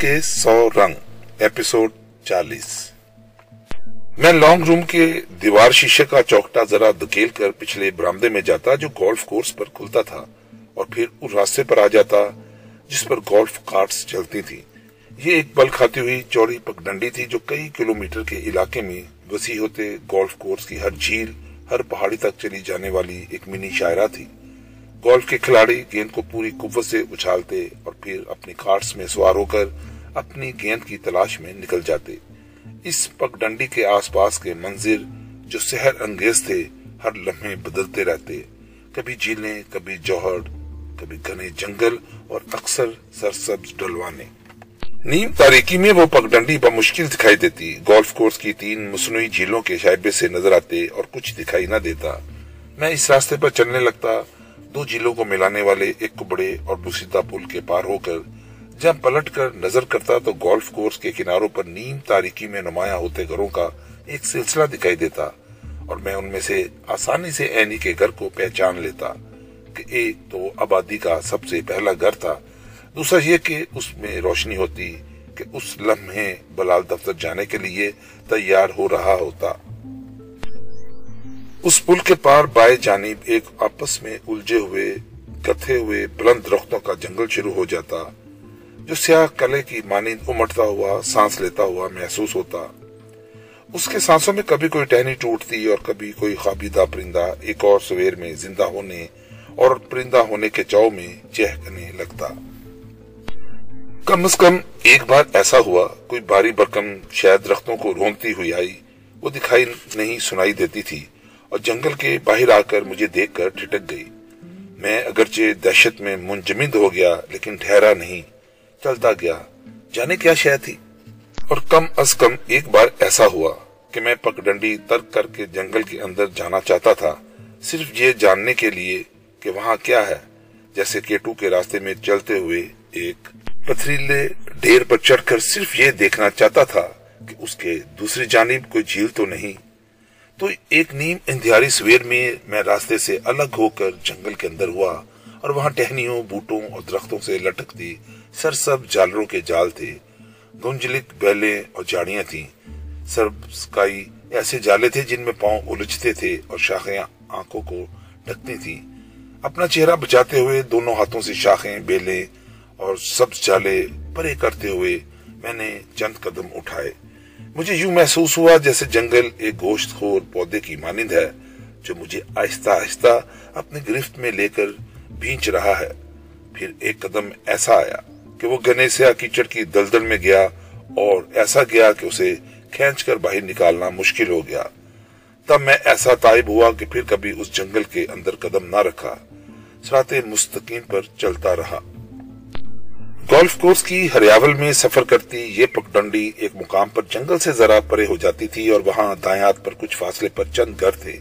کے سو رنگ ایپیسوڈ چالیس۔ میں لانگ روم کے دیوار شیشے کا چوکٹا ذرا دکیل کر پچھلے برامدے میں جاتا جو گولف کورس پر کھلتا تھا، اور پھر اس راستے پر آ جاتا جس پر گولف کارٹس چلتی تھی یہ ایک بل کھاتی ہوئی چوڑی پگڈنڈی تھی جو کئی کلومیٹر کے علاقے میں وسیع ہوتے گولف کورس کی ہر جھیل، ہر پہاڑی تک چلی جانے والی ایک منی شاعرہ تھی۔ گولف کے کھلاڑی گیند کو پوری قوت سے اچھالتے اور پھر اپنی کارٹس میں سوار ہو کر اپنی گیند کی تلاش میں نکل جاتے۔ اس پگ ڈنڈی کے آس پاس کے منظر جو سحر انگیز تھے، ہر لمحے بدلتے رہتے۔ کبھی جھیلیں کبھی جوہر، کبھی گھنے جنگل اور اکثر سرسبز ڈلوانے نیم تاریکی میں وہ پگڈنڈی بمشکل دکھائی دیتی۔ گولف کورس کی تین مصنوعی جھیلوں کے شائبے سے نظر آتے اور کچھ دکھائی نہ دیتا۔ میں اس راستے پر چلنے لگتا دو جیلوں کو ملانے والے ایک کبڑے اور بسیدہ پل کے پار ہو کر جب پلٹ کر نظر کرتا تو گولف کورس کے کناروں پر نیم تاریکی میں نمایاں ہوتے گھروں کا ایک سلسلہ دکھائی دیتا اور میں ان میں سے آسانی سے اینی کے گھر کو پہچان لیتا کہ ایک تو آبادی کا سب سے پہلا گھر تھا۔ دوسرا یہ کہ اس میں روشنی ہوتی کہ اس لمحے بلال دفتر جانے کے لیے تیار ہو رہا ہوتا۔ اس پل کے پار بائیں جانب ایک آپس میں الجھے ہوئے، کتھے ہوئے بلند درختوں کا جنگل شروع ہو جاتا، جو سیاہ کلے کی مانند امٹتا ہوا، سانس لیتا ہوا محسوس ہوتا۔ اس کے سانسوں میں کبھی کوئی ٹہنی ٹوٹتی اور کبھی کوئی خوابیدہ پرندہ ایک اور سویر میں زندہ ہونے اور پرندہ ہونے کے چاؤ میں چہکنے لگتا۔ کم از کم ایک بار ایسا ہوا، کوئی باری برکم شاید درختوں کو رونتی ہوئی آئی، وہ دکھائی نہیں سنائی دیتی تھی۔ اور جنگل کے باہر آ کر مجھے دیکھ کر ٹھٹک گئی۔ میں اگرچہ دہشت میں منجمد ہو گیا، لیکن ٹھہرا نہیں، چلتا گیا۔ جانے کیا شے تھی؟ اور کم از کم ایک بار ایسا ہوا کہ میں پگڈنڈی ترک کر کے جنگل کے اندر جانا چاہتا تھا۔ صرف یہ جاننے کے لیے کہ وہاں کیا ہے، جیسے کیٹو کے راستے میں چلتے ہوئے ایک پتھریلے ڈیر پر چڑھ کر صرف یہ دیکھنا چاہتا تھا کہ اس کے دوسری جانب کوئی جھیل تو نہیں۔ تو ایک نیم اندھیاری سویر میں میں راستے سے الگ ہو کر جنگل کے اندر ہوا اور وہاں ٹہنیوں، بوٹوں اور درختوں سے لٹکتی سرسب جالروں کے جال تھے۔ گنجلک بیلیں اور جھاڑیاں تھیں۔ سرسکائی ایسے جالے تھے جن میں پاؤں الجھتے تھے اور شاخیں آنکھوں کو ڈھکتی تھیں۔ اپنا چہرہ بچاتے ہوئے دونوں ہاتھوں سے شاخیں، بیلیں اور سبز جالے پرے کرتے ہوئے میں نے چند قدم اٹھائے۔ مجھے یوں محسوس ہوا جیسے جنگل ایک گوشت خور پودے کی مانند ہے، جو مجھے آہستہ آہستہ اپنی گرفت میں لے کر بھینچ رہا ہے۔ پھر ایک قدم ایسا آیا کہ وہ گنے سے کیچڑ کی دلدل میں گیا اور ایسا گیا کہ اسے کھینچ کر باہر نکالنا مشکل ہو گیا۔ تب میں ایسا تائب ہوا کہ پھر کبھی اس جنگل کے اندر قدم نہ رکھا۔ سرات مستقیم پر چلتا رہا۔ گولف کورس کی ہریاول میں سفر کرتی یہ پگڈنڈی ایک مقام پر جنگل سے ذرا پرے ہو جاتی تھی اور وہاں دایات پر کچھ فاصلے پر چند گھر تھے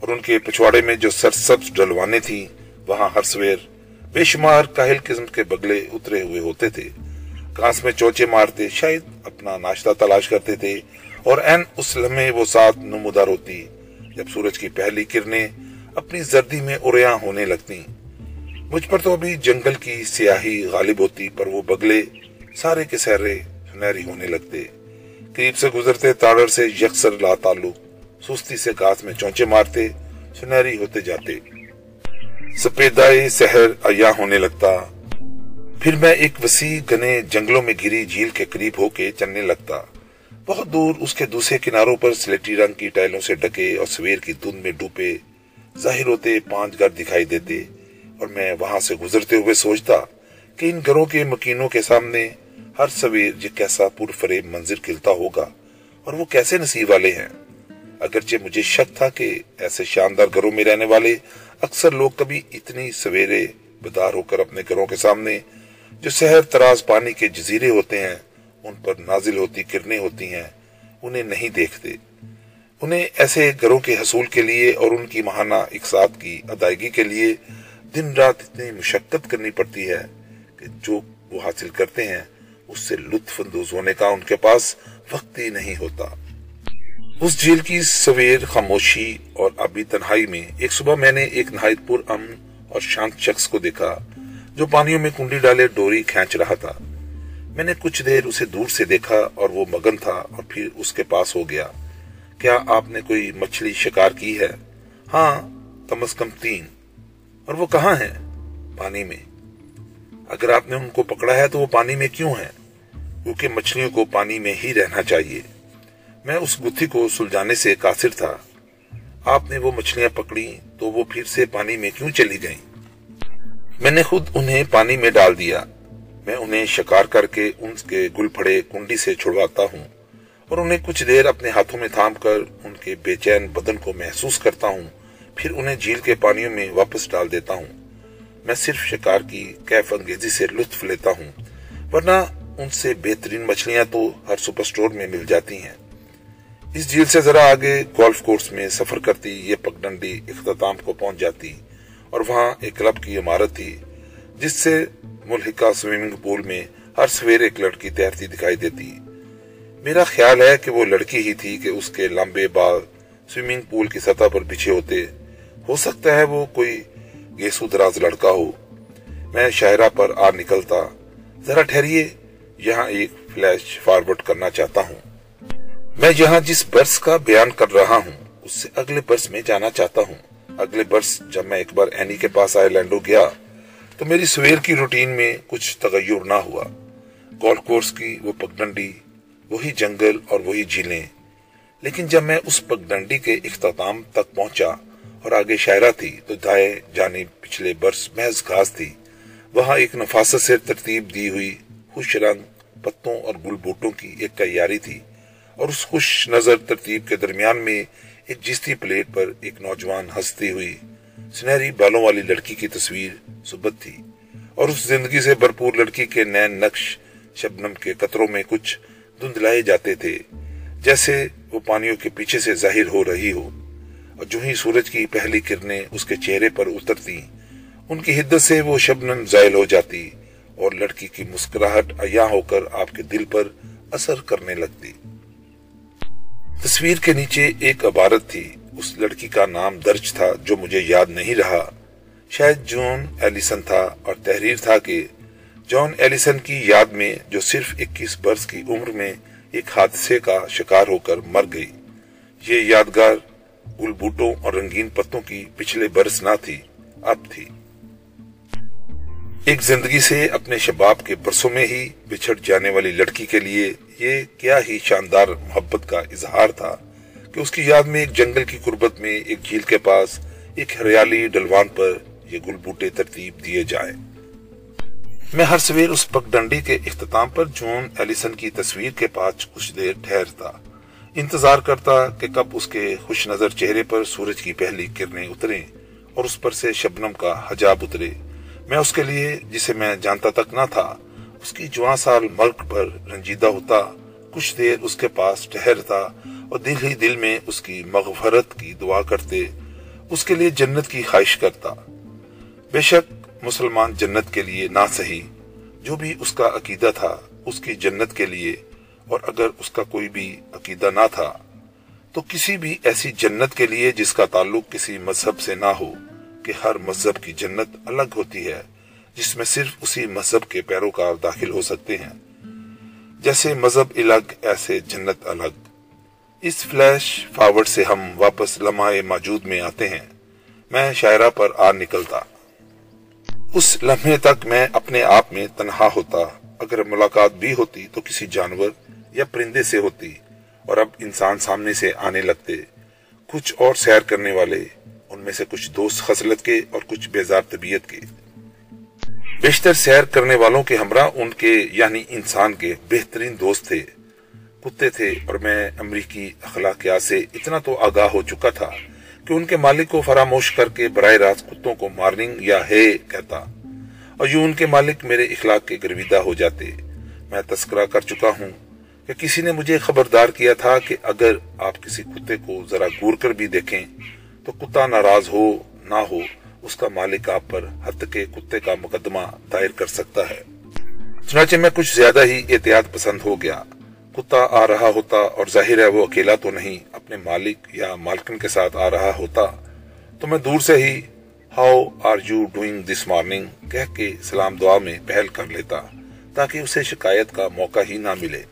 اور ان کے پچھواڑے میں جو سرسبز ڈلوانے تھی وہاں ہر سویر بے شمار کاہل قسم کے بگلے اترے ہوئے ہوتے تھے۔ کانس میں چوچے مارتے شاید اپنا ناشتہ تلاش کرتے تھے اور این اس لمحے وہ ساتھ نمودار ہوتی جب سورج کی پہلی کرنیں اپنی زردی میں اریاں ہونے لگتی مجھ پر تو ابھی جنگل کی سیاہی غالب ہوتی، پر وہ بگلے سارے کے سہرے سنہری ہونے لگتے۔ قریب سے گزرتے تاڑر سے یکسر لا تعلق سستی سے گاس میں چونچے مارتے، سنہری ہوتے جاتے۔ سپیدائے سحر ایا ہونے لگتا۔ پھر میں ایک وسیع گنے جنگلوں میں گری جھیل کے قریب ہو کے چلنے لگتا۔ بہت دور اس کے دوسرے کناروں پر سلیٹی رنگ کی ٹائلوں سے ڈکے اور سویر کی دھند میں ڈوبے، ظاہر ہوتے پانچ گھر دکھائی دیتے۔ اور میں وہاں سے گزرتے ہوئے سوچتا کہ ان گھروں کے مکینوں کے سامنے ہر سویر یہ کیسا پر فریب منظر کھلتا ہوگا اور وہ کیسے نصیب والے ہیں۔ اگرچہ مجھے شک تھا کہ ایسے شاندار گھروں میں رہنے والے اکثر لوگ کبھی اتنی سویرے بدار ہو کر اپنے گھروں کے سامنے جو سہر تراز پانی کے جزیرے ہوتے ہیں، ان پر نازل ہوتی کرنے ہوتی ہیں، انہیں نہیں دیکھتے۔ انہیں ایسے گھروں کے حصول کے لیے اور ان کی مہانہ اقساط کی ادائیگی کے لیے دن رات اتنی مشقت کرنی پڑتی ہے کہ جو وہ حاصل کرتے ہیں، اس سے لطف اندوز ہونے کا ان کے پاس وقت ہی نہیں ہوتا۔ اس جیل کی سویر، خاموشی اور ابھی تنہائی میں ایک صبح میں نے ایک نہایت پر امن اور شانت شخص کو دیکھا جو پانیوں میں کنڈی ڈالے ڈوری کھینچ رہا تھا۔ میں نے کچھ دیر اسے دور سے دیکھا اور وہ مگن تھا اور پھر اس کے پاس ہو گیا۔ کیا آپ نے کوئی مچھلی شکار کی ہے؟ ہاں کم از کم تین۔ اور وہ کہاں ہیں؟ پانی میں۔ اگر آپ نے ان کو پکڑا ہے تو وہ پانی میں کیوں ہیں؟ کیونکہ مچھلیوں کو پانی میں ہی رہنا چاہیے۔ میں اس گتھی کو سلجھانے سے قاصر تھا۔ آپ نے وہ مچھلیاں پکڑی تو وہ پھر سے پانی میں کیوں چلی گئیں؟ میں نے خود انہیں پانی میں ڈال دیا۔ میں انہیں شکار کر کے ان کے گل پھڑے کنڈی سے چھڑواتا ہوں اور انہیں کچھ دیر اپنے ہاتھوں میں تھام کر ان کے بے چین بدن کو محسوس کرتا ہوں۔ پھر انہیں جھیل کے پانیوں میں واپس ڈال دیتا ہوں۔ میں صرف شکار کی کیف انگیزی سے لطف لیتا ہوں، ورنہ ان سے بہترین مچھلیاں تو ہر سپر سٹور میں مل جاتی ہیں۔ اس جھیل سے ذرا آگے گولف کورس میں سفر کرتی یہ پگڈنڈی اختتام کو پہنچ جاتی اور وہاں ایک کلب کی عمارت تھی، جس سے ملحقہ سوئمنگ پول میں ہر سویر ایک لڑکی تیرتی دکھائی دیتی۔ میرا خیال ہے کہ وہ لڑکی ہی تھی کہ اس کے لمبے بال سوئمنگ پول کی سطح پر بچھے ہوتے۔ ہو سکتا ہے وہ کوئی گیسو دراز لڑکا ہو۔ میں شاعرہ پر آ نکلتا۔ ذرا ٹھہریے، یہاں ایک فلیش فارورڈ کرنا چاہتا ہوں۔ میں یہاں جس برس کا بیان کر رہا ہوں، اس سے اگلے برس میں جانا چاہتا ہوں۔ اگلے برس جب میں ایک بار اینی کے پاس آئے لینڈو گیا، تو میری سویر کی روٹین میں کچھ تغیر نہ ہوا۔ گولف کورس کی وہ پگڈنڈی، وہی جنگل اور وہی جھیلیں۔ لیکن جب میں اس پگڈنڈی کے اختتام تک پہنچا اور آگے شاعرہ تھی تو دائیں جانب پچھلے برس محض گھاس تھی۔ وہاں ایک نفاست سے ترتیب دی ہوئی خوش رنگ پتوں اور گل بوٹوں کی ایک تیاری تھی اور اس خوش نظر ترتیب کے درمیان میں ایک جستی پلیٹ پر ایک نوجوان ہستی ہوئی سنہری بالوں والی لڑکی کی تصویر سبت تھی اور اس زندگی سے بھرپور لڑکی کے نین نقش شبنم کے قطروں میں کچھ دھندلائے جاتے تھے جیسے وہ پانیوں کے پیچھے سے ظاہر ہو رہی ہو۔ اور جو ہی سورج کی پہلی کرنیں اس کے چہرے پر اترتی ان کی حدت سے وہ شبنم زائل ہو جاتی اور لڑکی کی مسکراہٹ عیاں ہو کر آپ کے دل پر اثر کرنے لگتی۔ تصویر کے نیچے ایک عبارت تھی، اس لڑکی کا نام درج تھا جو مجھے یاد نہیں رہا۔ شاید جون ایلیسن تھا اور تحریر تھا کہ جون ایلیسن کی یاد میں جو صرف اکیس برس کی عمر میں ایک حادثے کا شکار ہو کر مر گئی۔ یہ یادگار گل بوٹوں اور رنگین پتوں کی پچھلے برس نہ تھی، اب تھی۔ ایک زندگی سے اپنے شباب کے برسوں میں ہی بچھڑ جانے والی لڑکی کے لیے یہ کیا ہی شاندار محبت کا اظہار تھا کہ اس کی یاد میں ایک جنگل کی قربت میں ایک جھیل کے پاس ایک ہریالی ڈلوان پر یہ گل بوٹے ترتیب دیے جائیں۔ میں ہر سویر اس پک ڈنڈی کے اختتام پر جون ایلیسن کی تصویر کے پاس کچھ دیر ٹھہرتا۔ انتظار کرتا کہ کب اس کے خوش نظر چہرے پر سورج کی پہلی کرنیں اتریں اور اس پر سے شبنم کا حجاب اترے۔ میں اس کے لیے جسے میں جانتا تک نہ تھا، اس کی جوان سال ملک پر رنجیدہ ہوتا، کچھ دیر اس کے پاس ٹہرتا اور دل ہی دل میں اس کی مغفرت کی دعا کرتے، اس کے لیے جنت کی خواہش کرتا۔ بے شک مسلمان جنت کے لیے نہ صحیح جو بھی اس کا عقیدہ تھا، اس کی جنت کے لیے اور اگر اس کا کوئی بھی عقیدہ نہ تھا، تو کسی بھی ایسی جنت کے لیے جس کا تعلق کسی مذہب سے نہ ہو، کہ ہر مذہب کی جنت الگ ہوتی ہے، جس میں صرف اسی مذہب کے پیروکار داخل ہو سکتے ہیں۔ جیسے مذہب الگ، ایسے جنت الگ۔ اس فلیش فارورڈ سے ہم واپس لمحہ موجود میں آتے ہیں۔ میں شاعرہ پر آ نکلتا۔ اس لمحے تک میں اپنے آپ میں تنہا ہوتا۔ اگر ملاقات بھی ہوتی تو کسی جانور یا پرندے سے ہوتی اور اب انسان سامنے سے آنے لگتے، کچھ اور سیر کرنے والے، ان میں سے کچھ دوست خصلت کے اور کچھ بیزار طبیعت کے۔ بیشتر سیر کرنے والوں کے ہمراہ ان کے یعنی انسان کے بہترین دوست تھے۔ کتے تھے اور میں امریکی اخلاقیات سے اتنا تو آگاہ ہو چکا تھا کہ ان کے مالک کو فراموش کر کے براہ راست کتوں کو مارننگ یا ہے کہتا۔ اور یوں ان کے مالک میرے اخلاق کے گرویدہ ہو جاتے۔ میں تذکرہ کر چکا ہوں۔ کہ کسی نے مجھے خبردار کیا تھا کہ اگر آپ کسی کتے کو ذرا گور کر بھی دیکھیں تو کتا ناراض ہو، نہ ہو، اس کا مالک آپ پر حد کے کتے کا مقدمہ دائر کر سکتا ہے۔ چنانچہ میں کچھ زیادہ ہی احتیاط پسند ہو گیا۔ کتا آ رہا ہوتا اور ظاہر ہے وہ اکیلا تو نہیں، اپنے مالک یا مالکن کے ساتھ آ رہا ہوتا۔ تو میں دور سے ہی how are you doing this morning کہہ کے سلام دعا میں پہل کر لیتا تاکہ اسے شکایت کا موقع ہی نہ ملے۔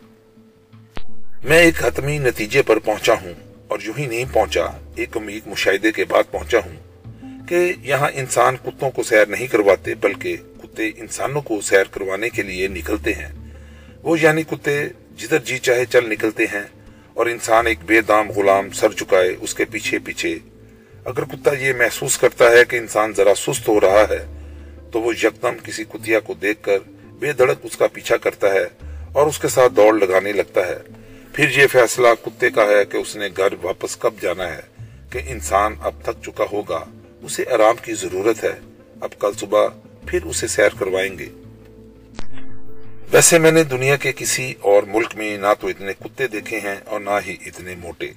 میں ایک حتمی نتیجے پر پہنچا ہوں اور یوں ہی نہیں پہنچا، ایک امید مشاہدے کے بعد پہنچا ہوں کہ یہاں انسان کتوں کو سیر نہیں کرواتے، بلکہ کتے انسانوں کو سیر کروانے کے لیے نکلتے ہیں۔ وہ یعنی کتے جدھر جی چاہے چل نکلتے ہیں اور انسان ایک بے دام غلام سر چکائے اس کے پیچھے پیچھے۔ اگر کتا یہ محسوس کرتا ہے کہ انسان ذرا سست ہو رہا ہے، تو وہ یکدم کسی کتیا کو دیکھ کر بے دڑک اس کا پیچھا کرتا ہے اور اس کے ساتھ دوڑ لگانے لگتا ہے۔ پھر یہ فیصلہ کتے کا ہے کہ اس نے گھر واپس کب جانا ہے کہ انسان اب تھک چکا ہوگا، اسے آرام کی ضرورت ہے۔ اب کل صبح پھر اسے سیر کروائیں گے۔ ویسے میں نے دنیا کے کسی اور ملک میں نہ تو اتنے کتے دیکھے ہیں اور نہ ہی اتنے موٹے۔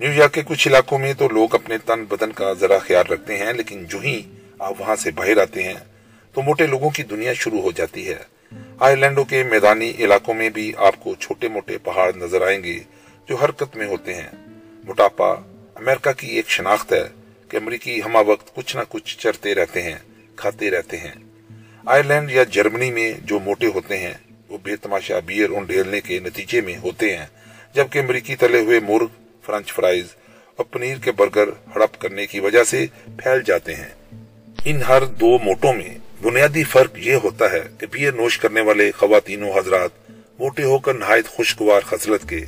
نیو یارک کے کچھ علاقوں میں تو لوگ اپنے تن بدن کا ذرا خیال رکھتے ہیں، لیکن جو ہی آپ وہاں سے باہر آتے ہیں تو موٹے لوگوں کی دنیا شروع ہو جاتی ہے۔ آئرلینڈوں کے میدانی علاقوں میں بھی آپ کو چھوٹے موٹے پہاڑ نظر آئیں گے جو حرکت میں ہوتے ہیں۔ موٹاپا امریکہ کی ایک شناخت ہے کہ امریکی ہما وقت کچھ نہ کچھ چرتے رہتے ہیں، کھاتے رہتے ہیں۔ آئرلینڈ یا جرمنی میں جو موٹے ہوتے ہیں، وہ بے تماشا بیئر ان ڈھیلنے کے نتیجے میں ہوتے ہیں، جبکہ امریکی تلے ہوئے مرغ، فرنچ فرائز اور پنیر کے برگر ہڑپ کرنے کی وجہ سے پھیل جاتے ہیں۔ ان ہر دو موٹوں میں بنیادی فرق یہ ہوتا ہے کہ بیئر نوش کرنے والے خواتین و حضرات موٹے ہو کر نہایت خوشگوار خصلت کے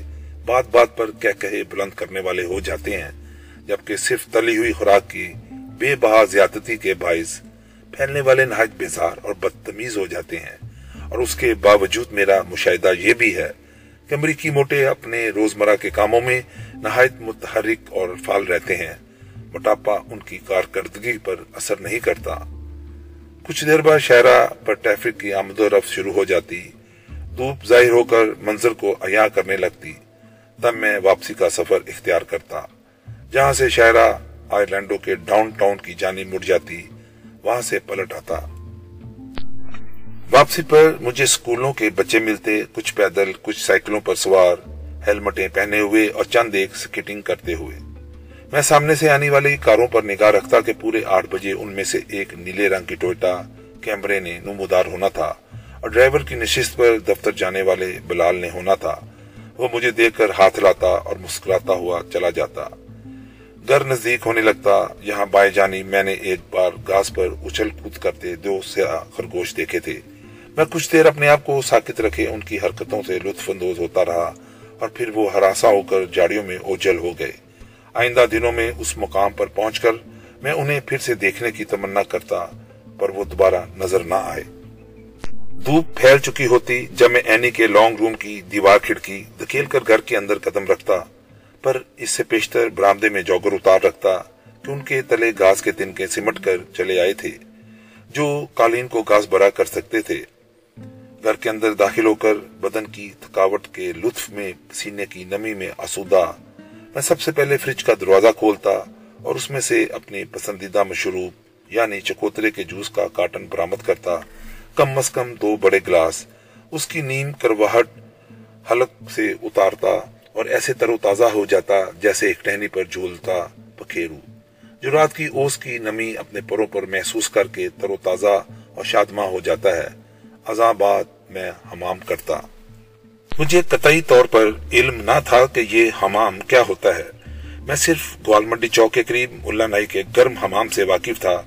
بات بات پر کہہ کہے بلند کرنے والے ہو جاتے ہیں، جبکہ صرف تلی ہوئی خوراک کی بے بہا زیادتی کے باعث پھیلنے والے نہایت بیزار اور بدتمیز ہو جاتے ہیں۔ اور اس کے باوجود میرا مشاہدہ یہ بھی ہے کہ امریکی موٹے اپنے روزمرہ کے کاموں میں نہایت متحرک اور فعال رہتے ہیں۔ موٹاپا ان کی کارکردگی پر اثر نہیں کرتا۔ کچھ دیر بعد شہرہ پر ٹریفک کی آمد و رفت شروع ہو جاتی، دھوپ ظاہر ہو کر منظر کو عیاں کرنے لگتی، تب میں واپسی کا سفر اختیار کرتا۔ جہاں سے شہرہ آئرلینڈوں کے ڈاؤن ٹاؤن کی جانب مڑ جاتی، وہاں سے پلٹ آتا۔ واپسی پر مجھے سکولوں کے بچے ملتے، کچھ پیدل، کچھ سائیکلوں پر سوار، ہیلمٹیں پہنے ہوئے اور چند ایک سکیٹنگ کرتے ہوئے۔ میں سامنے سے آنے والی کاروں پر نگاہ رکھتا کہ پورے آٹھ بجے ان میں سے ایک نیلے رنگ کی ٹوئٹا کیمرے نے نمودار ہونا تھا اور ڈرائیور کی نشست پر دفتر جانے والے بلال نے ہونا تھا۔ وہ مجھے دیکھ کر ہاتھ لاتا اور مسکراتا ہوا چلا جاتا۔ گھر نزدیک ہونے لگتا، یہاں بائیں جانی میں نے ایک بار گاس پر اچھل کود کرتے دو سیاہ خرگوش دیکھے تھے۔ میں کچھ دیر اپنے آپ کو ساکت رکھے ان کی حرکتوں سے لطف اندوز ہوتا رہا اور پھر وہ ہراساں ہو کر جاڑیوں میں اوجل ہو گئے۔ آئندہ دنوں میں اس مقام پر پہنچ کر میں انہیں پھر سے دیکھنے کی تمنا کرتا، پر وہ دوبارہ نظر نہ آئے۔ دھوپ پھیل چکی ہوتی جب میں اینی کے لانگ روم کی دیوار کھڑکی دکیل کر گھر کے اندر قدم رکھتا، پر اس سے پیشتر برامدے میں جوگر اتار رکھتا کہ ان کے تلے گاز کے تنکے سمٹ کر چلے آئے تھے، جو قالین کو گاز برا کر سکتے تھے۔ گھر کے اندر داخل ہو کر بدن کی تھکاوٹ کے لطف میں سینے کی نمی میں آسودہ میں سب سے پہلے فریج کا دروازہ کھولتا اور اس میں سے اپنی پسندیدہ مشروب یعنی چکوترے کے جوس کا کارٹن برامد کرتا۔ کم از کم دو بڑے گلاس، اس کی نیم کرواہٹ حلق سے اتارتا اور ایسے تر و تازہ ہو جاتا جیسے ایک ٹہنی پر جھولتا پکھیرو۔ جو رات کی اوس کی نمی اپنے پروں پر محسوس کر کے تر و تازہ اور شادمہ ہو جاتا ہے۔ ازاں بعد میں حمام کرتا۔ مجھے قطعی طور پر علم نہ تھا کہ یہ حمام کیا ہوتا ہے۔ میں صرف گوال منڈی چوک کے قریب ملا نائی کے گرم حمام سے واقف تھا،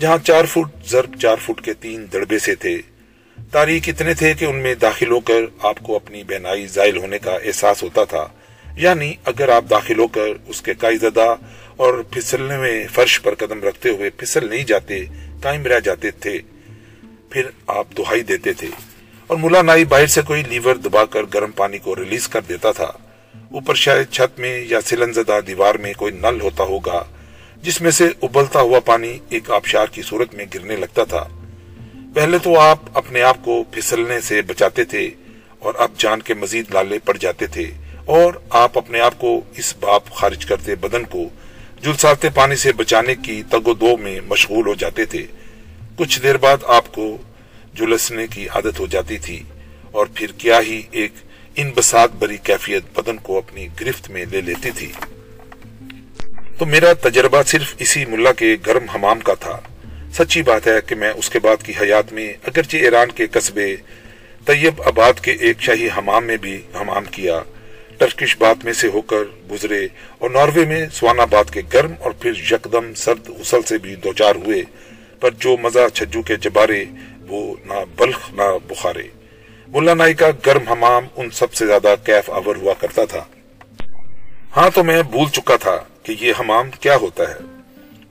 جہاں چار فٹ ضرب چار فٹ کے تین دڑبے سے تھے۔ تاریخ اتنے تھے کہ ان میں داخل ہو کر آپ کو اپنی بینائی زائل ہونے کا احساس ہوتا تھا۔ یعنی اگر آپ داخل ہو کر اس کے کائی زدہ اور پھسلنے میں فرش پر قدم رکھتے ہوئے پھسل نہیں جاتے، قائم رہ جاتے تھے۔ پھر آپ دہائی دیتے تھے۔ اور ملا نائی باہر سے کوئی لیور دبا کر گرم پانی کو ریلیز کر دیتا تھا۔ اوپر شاید چھت میں یا سلن زدہ دیوار میں کوئی نل ہوتا ہوگا، جس میں سے ابلتا ہوا پانی ایک آبشار کی صورت میں گرنے لگتا تھا۔ پہلے تو آپ اپنے آپ کو پھسلنے سے بچاتے تھے اور اب جان کے مزید لالے پڑ جاتے تھے، اور آپ اپنے آپ کو اس باپ خارج کرتے بدن کو جلساتے پانی سے بچانے کی تگ و دو میں مشغول ہو جاتے تھے۔ کچھ دیر بعد آپ کو جلسنے کی عادت ہو جاتی تھی اور پھر کیا ہی ایک ان بسات بری کیفیت بدن کو اپنی گرفت میں لے لیتی تھی۔ تو میرا تجربہ صرف اسی ملا کے گرم حمام کا تھا۔ سچی بات ہے کہ میں اس کے بعد کی حیات میں اگرچہ ایران کے قصبے طیب آباد کے ایک شاہی حمام میں بھی حمام کیا۔ ٹرکش بات میں سے ہو کر گزرے اور ناروے میں سوان آباد کے گرم اور پھر یکدم سرد غسل سے بھی دوچار ہوئے۔ پر جو مزہ چھجو کے جبارے وہ نہ بلخ نہ بخارے۔ ملا نائی کا گرم حمام ان سب سے زیادہ کیف آور ہوا کرتا تھا۔ ہاں تو میں بھول چکا تھا کہ یہ حمام کیا ہوتا ہے۔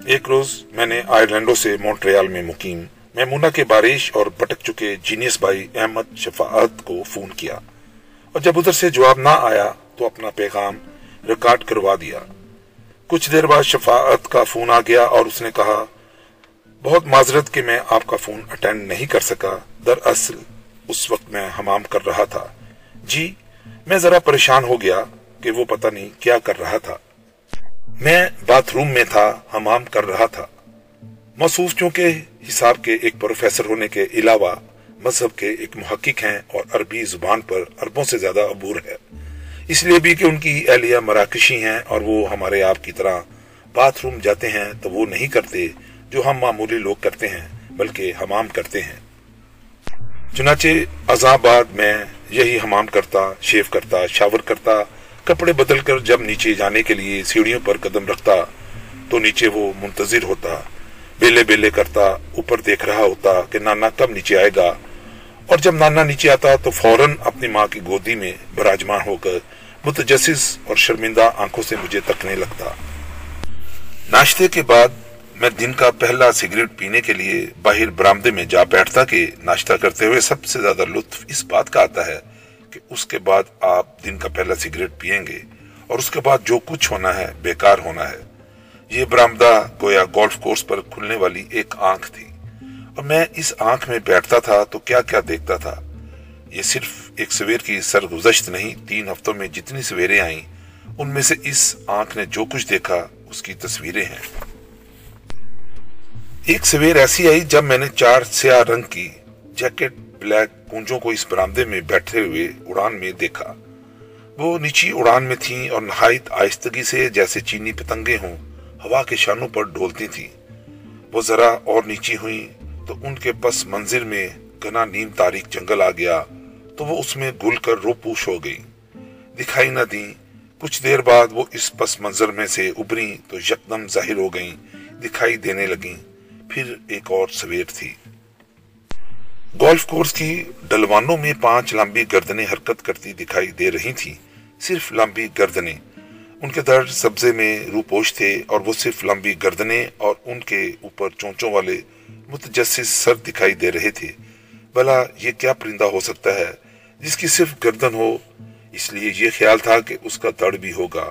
ایک روز میں نے آئرلینڈو سے مونٹریال میں مقیم میمونا کے بارش اور بٹک چکے جینیس بھائی احمد شفاعت کو فون کیا۔ اور جب ادھر سے جواب نہ آیا تو اپنا پیغام ریکارڈ کروا دیا۔ کچھ دیر بعد شفاعت کا فون آ گیا اور اس نے کہا بہت معذرت کہ میں آپ کا فون اٹینڈ نہیں کر سکا۔ دراصل اس وقت میں حمام کر رہا تھا۔ جی میں ذرا پریشان ہو گیا کہ وہ پتہ نہیں کیا کر رہا تھا۔ میں باتھ روم میں تھا، حمام کر رہا تھا۔ مصوف چونکہ حساب کے ایک پروفیسر ہونے کے علاوہ مذہب کے ایک محقق ہیں اور عربی زبان پر عربوں سے زیادہ عبور ہے۔ اس لیے بھی کہ ان کی اہلیہ مراکشی ہیں اور وہ ہمارے آپ کی طرح باتھ روم جاتے ہیں تو وہ نہیں کرتے۔ جو ہم معمولی لوگ کرتے ہیں، بلکہ حمام کرتے ہیں۔ چنانچہ ازاں بعد میں یہی حمام کرتا، شیف کرتا، شاور کرتا، کپڑے بدل کر جب نیچے جانے کے لیے سیڑھیوں پر قدم رکھتا، تو نیچے وہ منتظر ہوتا، بیلے بیلے کرتا، اوپر دیکھ رہا ہوتا کہ نانا کب نیچے آئے گا۔ اور جب نانا نیچے آتا تو فوراً اپنی ماں کی گودی میں براجمان ہو کر متجسس اور شرمندہ آنکھوں سے مجھے تکنے لگتا۔ ناشتے کے بعد میں دن کا پہلا سگریٹ پینے کے لیے باہر برامدے میں جا بیٹھتا کہ ناشتہ کرتے ہوئے سب سے زیادہ لطف اس بات کا آتا ہے کہ اس کے بعد آپ دن کا پہلا سگریٹ پیئیں گے اور اس کے بعد جو کچھ ہونا ہے بیکار ہونا ہے۔ یہ برامدہ گویا گولف کورس پر کھلنے والی ایک آنکھ تھی۔ اور میں اس آنکھ میں بیٹھتا تھا تو کیا کیا دیکھتا تھا۔ یہ صرف ایک سویر کی سرگزشت نہیں، تین ہفتوں میں جتنی سویریں آئیں، ان میں سے اس آنکھ نے جو کچھ دیکھا، اس کی تصویریں ہیں۔ ایک سویر ایسی آئی جب میں نے چار سیاہ رنگ کی جیکٹ، بلیک کونجوں کو اس برامدے میں بیٹھے ہوئے اڑان میں دیکھا۔ وہ نیچی اڑان میں تھیں اور نہایت آہستگی سے جیسے چینی پتنگیں ہوں، ہوا کے شانوں پر ڈولتی تھیں۔ وہ ذرا اور نیچی ہوئیں تو ان کے پس منظر میں گنا نیم تاریخ جنگل آ گیا تو وہ اس میں گل کر رو پوش ہو گئی دکھائی نہ دیں۔ کچھ دیر بعد وہ اس پس منظر میں سے ابری تو یکدم ظاہر ہو گئیں، دکھائی دینے لگیں۔ پھر ایک اور سویر تھی۔ گولف کورس کی ڈلوانوں میں پانچ لمبی گردنیں حرکت کرتی دکھائی دے رہی تھی صرف لمبی گردنیں۔ ان کے در سبزے میں روپوش تھے اور وہ صرف لمبی گردنیں اور ان کے اوپر چونچوں والے متجسس سر دکھائی دے رہے تھے۔ بلا یہ کیا پرندہ ہو سکتا ہے جس کی صرف گردن ہو؟ اس لیے یہ خیال تھا کہ اس کا تڑ بھی ہوگا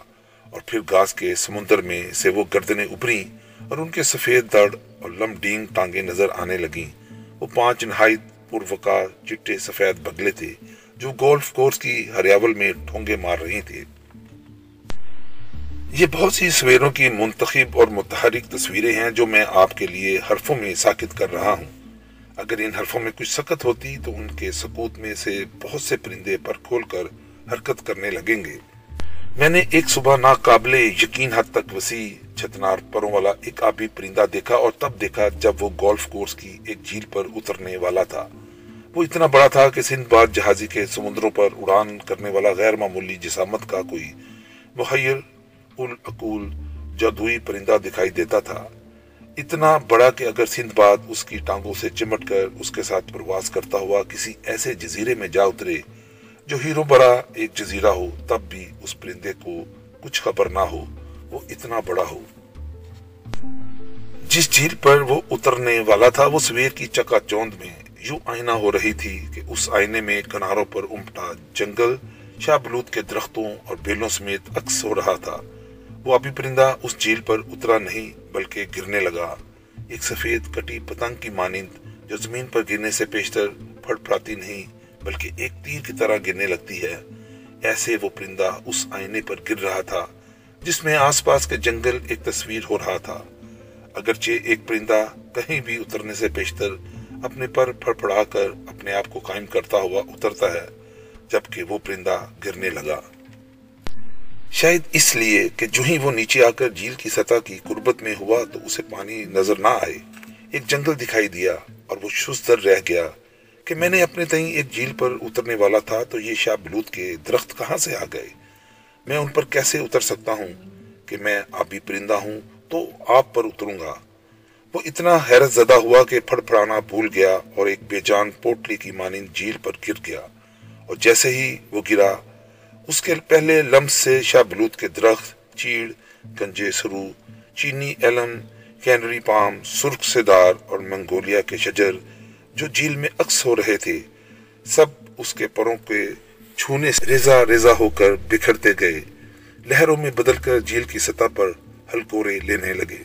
اور پھر گاس کے سمندر میں سے وہ گردنیں ابری اور ان کے سفید دڑ اور لم ڈینگ ٹانگیں نظر آنے لگیں۔ وہ پانچ نہایت پروکا چٹے سفید بگلے تھے جو گولف کورس کی ہریاول میں ٹھونگے مار رہی تھے یہ بہت سی سویروں کی منتخب اور متحرک تصویریں ہیں جو میں آپ کے لیے حرفوں میں ساکت کر رہا ہوں۔ اگر ان حرفوں میں کچھ سکت ہوتی تو ان کے سکوت میں سے بہت سے پرندے پر کھول کر حرکت کرنے لگیں گے۔ میں نے ایک صبح ناقابل یقین حد تک وسیع چھتنار پروں والا ایک آبی پرندہ دیکھا اور تب دیکھا جب وہ گولف کورس کی ایک جھیل پر اترنے والا تھا۔ وہ اتنا بڑا تھا کہ سندھ بار جہازی کے سمندروں پر اڑان کرنے والا غیر معمولی جسامت کا کوئی محیر العقول جادوئی پرندہ دکھائی دیتا تھا۔ اتنا بڑا کہ اگر سندھ باد اس کی ٹانگوں سے چمٹ کر اس کے ساتھ پرواز کرتا ہوا کسی ایسے جزیرے میں جا اترے جو ہیرو بڑا ایک جزیرہ ہو، تب بھی اس پرندے کو کچھ خبر نہ ہو، وہ اتنا بڑا ہو۔ جس جھیل پر وہ اترنے والا تھا، وہ سویر کی چکا چوند میں یوں آئینہ ہو رہی تھی کہ اس آئینے میں کناروں پر امٹا جنگل، شاہ بلوت کے درختوں اور بیلوں سمیت عکس ہو رہا تھا۔ وہ ابھی پرندہ اس جھیل پر اترا نہیں، بلکہ گرنے لگا۔ ایک سفید کٹی پتنگ کی مانند جو زمین پر گرنے سے پیشتر پھڑ پڑاتی نہیں بلکہ ایک تیر کی طرح گرنے لگتی ہے۔ ایسے وہ پرندہ اس آئینے پر گر رہا تھا، جس میں آس پاس کے جنگل ایک تصویر ہو رہا تھا۔ اگرچہ ایک پرندہ کہیں بھی اترنے سے پیشتر اپنے پر پھڑ پڑا کر اپنے آپ کو قائم کرتا ہوا اترتا ہے، جبکہ وہ پرندہ گرنے لگا۔ شاید اس لیے کہ جو ہی وہ نیچے آ کر جھیل کی سطح کی قربت میں ہوا تو اسے پانی نظر نہ آئے۔ ایک جنگل دکھائی دیا اور وہ شستر رہ گیا۔ کہ میں نے اپنے تئیں ایک جھیل پر اترنے والا تھا تو یہ شاہ بلوت کے درخت کہاں سے آ گئے؟ میں ان پر کیسے اتر سکتا ہوں کہ میں آبی پرندہ ہوں تو آپ پر اتروں گا؟ وہ اتنا حیرت زدہ ہوا کہ پھڑ پھڑانا بھول گیا اور ایک بے جان پوٹلی کی مانند جھیل پر گر گیا اور جیسے ہی وہ گرا، اس کے پہلے لمس سے شاہ بلوت کے درخت، چیڑ، گنجے، سرو، چینی، ایلم، کینری پام، سرخ سدار اور منگولیا کے شجر جو جھیل میں اکس ہو رہے تھے، سب اس کے پروں کے چھونے سے ریزا ریزا ہو کر بکھرتے گئے۔ لہروں میں بدل کر جھیل کی سطح پر ہلکورے لینے لگے۔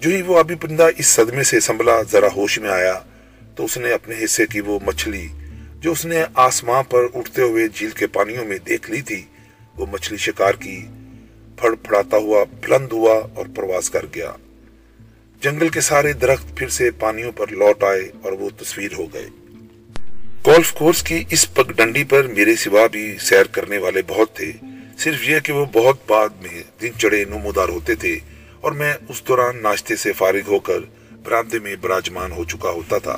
جو ہی وہ آبی پرندہ اس صدمے سے سنبھلا، ذرا ہوش میں آیا تو اس نے اپنے حصے کی وہ مچھلی جو اس نے آسمان پر اٹھتے ہوئے جھیل کے پانیوں میں دیکھ لی تھی، وہ مچھلی شکار کی پھڑ پھڑاتا ہوا، بلند ہوا اور پرواز کر گیا۔ جنگل کے سارے درخت پھر سے پانیوں پر لوٹ آئے اور وہ تصویر ہو گئے۔ گولف کورس کی اس پگ ڈنڈی پر میرے سوا بھی سیر کرنے والے بہت تھے۔ صرف یہ کہ وہ بہت بعد میں دن چڑے نمودار ہوتے تھے اور میں اس دوران ناشتے سے فارغ ہو کر برامدے میں براجمان ہو چکا ہوتا تھا۔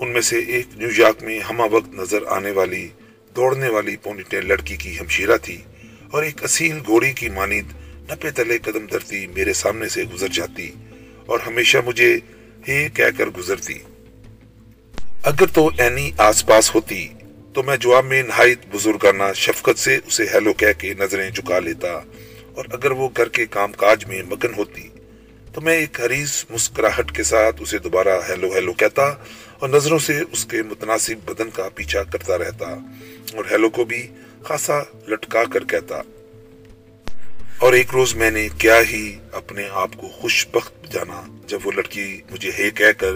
ان میں سے ایک نیو یارک میں ہما وقت نظر آنے والی، دوڑنے والی پونیٹے لڑکی کی ہمشیرہ تھی اور ایک اصیل گوڑی کی مانند نپے تلے قدم درتی میرے سامنے سے گزر جاتی۔ اور ہمیشہ مجھے ہی کہہ کر گزرتی۔ اگر تو اینی آس پاس ہوتی، تو میں جواب میں نہایت بزرگانہ شفقت سے اسے ہیلو کہہ کے نظریں چکا لیتا۔ اور اگر وہ گھر کے کام کاج میں مگن ہوتی، تو میں ایک حریص مسکراہٹ کے ساتھ اسے دوبارہ ہیلو ہیلو کہتا اور نظروں سے اس کے متناسب بدن کا پیچھا کرتا رہتا اور ہیلو کو بھی خاصا لٹکا کر کہتا۔ اور ایک روز میں نے کیا ہی اپنے آپ کو خوش بخت جانا جب وہ لڑکی مجھے ہے کہہ کر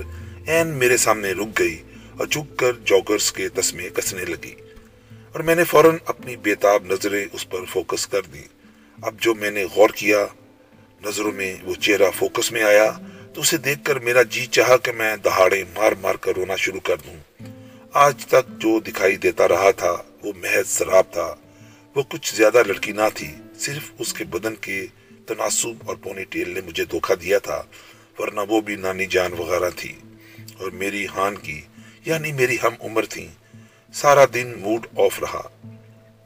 این میرے سامنے رک گئی اور جھک کر جوگرز کے تسمے کسنے لگی۔ اور میں نے فوراً اپنی بیتاب نظریں اس پر فوکس کر دی۔ اب جو میں نے غور کیا، نظروں میں وہ چہرہ فوکس میں آیا تو اسے دیکھ کر میرا جی چاہا کہ میں دہاڑے مار مار کر رونا شروع کر دوں۔ آج تک جو دکھائی دیتا رہا تھا وہ محض شراب تھا، وہ کچھ زیادہ لڑکی نہ تھی۔ صرف اس کے بدن کے تناسب اور پونی ٹیل نے مجھے دھوکہ دیا تھا، ورنہ وہ بھی نانی جان وغیرہ تھی۔ اور میری ہان کی یعنی میری ہم عمر تھی سارا دن موڈ آف رہا۔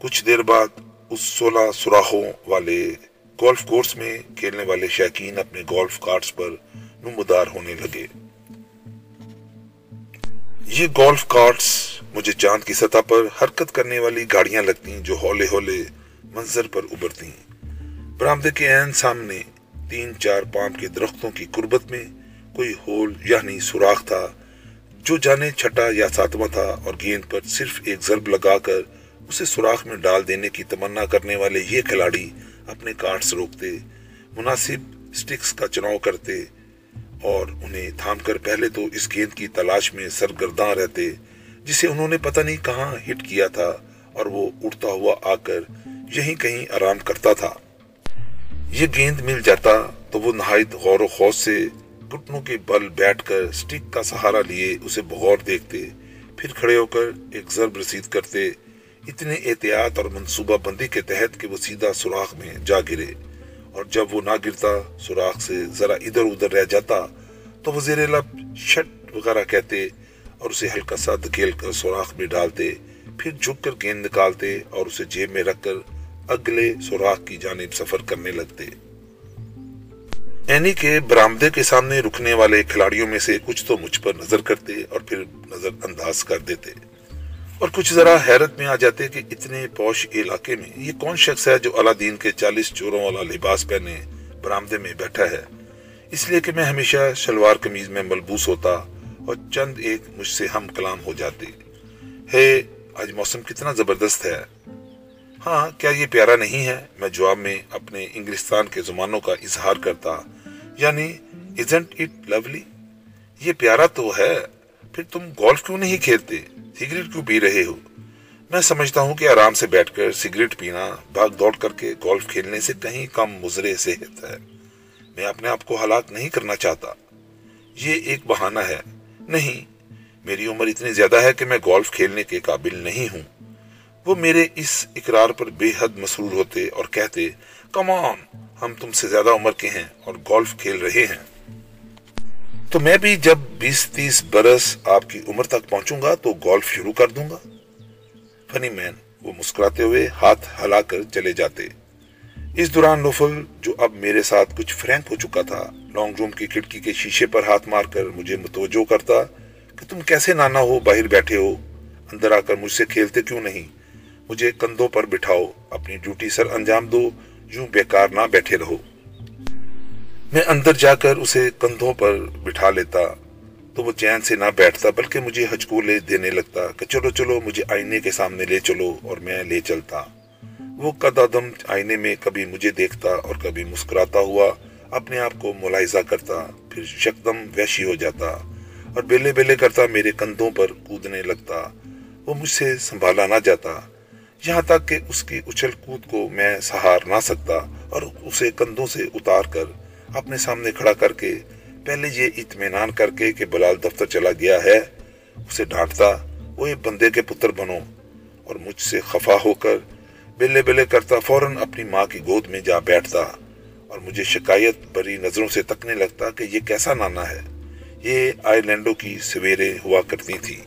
کچھ دیر بعد اس سولہ سراخوں والے گولف کورس میں کھیلنے والے شائقین اپنے گولف کارٹس پر نمودار ہونے لگے۔ یہ گولف کارٹس مجھے چاند کی سطح پر حرکت کرنے والی گاڑیاں لگتی جو ہولے ہولے منظر پر ابھرتی ہیں۔ برامدے کے عین سامنے تین چار پام کے درختوں کی قربت میں کوئی ہول یعنی سوراخ تھا، جو جانے چھٹا یا ساتواں تھا اور گیند پر صرف ایک ضرب لگا کر اسے سوراخ میں ڈال دینے کی تمنا کرنے والے یہ کھلاڑی اپنے کارٹس روکتے، مناسب سٹکس کا چناؤ کرتے اور انہیں تھام کر پہلے تو اس گیند کی تلاش میں سرگرداں رہتے، جسے انہوں نے پتہ نہیں کہاں ہٹ کیا تھا اور وہ اڑتا ہوا آ کر یہیں کہیں آرام کرتا تھا۔ یہ گیند مل جاتا تو وہ نہایت غور و خوص سے گھٹنوں کے بل بیٹھ کر سٹک کا سہارا لیے اسے بغور دیکھتے، پھر کھڑے ہو کر ایک ضرب رسید کرتے۔ اتنے احتیاط اور منصوبہ بندی کے تحت کہ وہ سیدھا سوراخ میں جا گرے۔ اور جب وہ نہ گرتا، سوراخ سے ذرا ادھر ادھر رہ جاتا تو وہ زیر لب شٹ وغیرہ کہتے اور اسے ہلکا سا دکیل کر سوراخ میں ڈالتے۔ پھر جھک کر گیند نکالتے اور اسے جیب میں رکھ کر اگلے سوراخ کی جانب سفر کرنے لگتے۔ اینی کے برامدے کے سامنے رکنے والے کھلاڑیوں میں سے کچھ تو مجھ پر نظر کرتے اور پھر نظر انداز کر دیتے۔ اور کچھ ذرا حیرت میں آ جاتے کہ اتنے پوش علاقے میں یہ کون شخص ہے جو اللہ دین کے چالیس چوروں والا لباس پہنے برامدے میں بیٹھا ہے۔ اس لیے کہ میں ہمیشہ شلوار قمیض میں ملبوس ہوتا اور چند ایک مجھ سے ہم کلام ہو جاتے۔ ہے، آج موسم کتنا زبردست ہے۔ ہاں کیا یہ پیارا نہیں ہے؟ میں جواب میں اپنے انگلستان کے زمانوں کا اظہار کرتا۔ یعنی اٹ لولی یہ پیارا تو ہے، پھر تم گولف کیوں نہیں کھیلتے؟ سگریٹ کیوں پی رہے ہو؟ میں سمجھتا ہوں کہ آرام سے بیٹھ کر سگریٹ پینا، بھاگ دوڑ کر کے گولف کھیلنے سے کہیں کم مضرے صحت ہے۔ میں اپنے آپ کو ہلاک نہیں کرنا چاہتا۔ یہ ایک بہانہ ہے۔ نہیں، میری عمر اتنی زیادہ ہے کہ میں گولف کھیلنے کے قابل نہیں ہوں۔ وہ میرے اس اقرار پر بے حد مسرور ہوتے اور کہتے کمان ہم تم سے زیادہ عمر کے ہیں اور گولف کھیل رہے ہیں۔ تو میں بھی جب بیس تیس برس آپ کی عمر تک پہنچوں گا تو گولف شروع کر دوں گا۔ فنی مین، وہ مسکراتے ہوئے ہاتھ ہلا کر چلے جاتے۔ اس دوران نوفل، جو اب میرے ساتھ کچھ فرینک ہو چکا تھا، لانگ روم کی کھڑکی کے شیشے پر ہاتھ مار کر مجھے متوجہ کرتا کہ تم کیسے نانا ہو، باہر بیٹھے ہو، اندر آ کر مجھ سے کھیلتے کیوں نہیں؟ مجھے کندھوں پر بٹھاؤ، اپنی ڈیوٹی سر انجام دو، یوں بیکار نہ بیٹھے رہو۔ میں اندر جا کر اسے کندھوں پر بٹھا لیتا، تو وہ چین سے نہ بیٹھتا، بلکہ مجھے ہچکولے دینے لگتا کہ چلو چلو، مجھے آئینے کے سامنے لے چلو اور میں لے چلتا۔ وہ قدم آئینے میں کبھی مجھے دیکھتا اور کبھی مسکراتا ہوا اپنے آپ کو ملاحظہ کرتا، پھر شکدم ویشی ہو جاتا اور بیلے بیلے کرتا میرے کندھوں پر کودنے لگتا۔ وہ مجھ سے سنبھالا نہ جاتا۔ یہاں تک کہ اس کی اچھل کود کو میں سہار نہ سکتا اور اسے کندھوں سے اتار کر اپنے سامنے کھڑا کر کے پہلے یہ اطمینان کر کے کہ بلال دفتر چلا گیا ہے، اسے ڈانٹتا، وہ ایک بندے کے پتر بنو اور مجھ سے خفا ہو کر بلے بلے کرتا، فوراً اپنی ماں کی گود میں جا بیٹھتا اور مجھے شکایت بری نظروں سے تکنے لگتا کہ یہ کیسا نانا ہے۔ یہ آئی لینڈوں کی سویرے ہوا کرتی تھی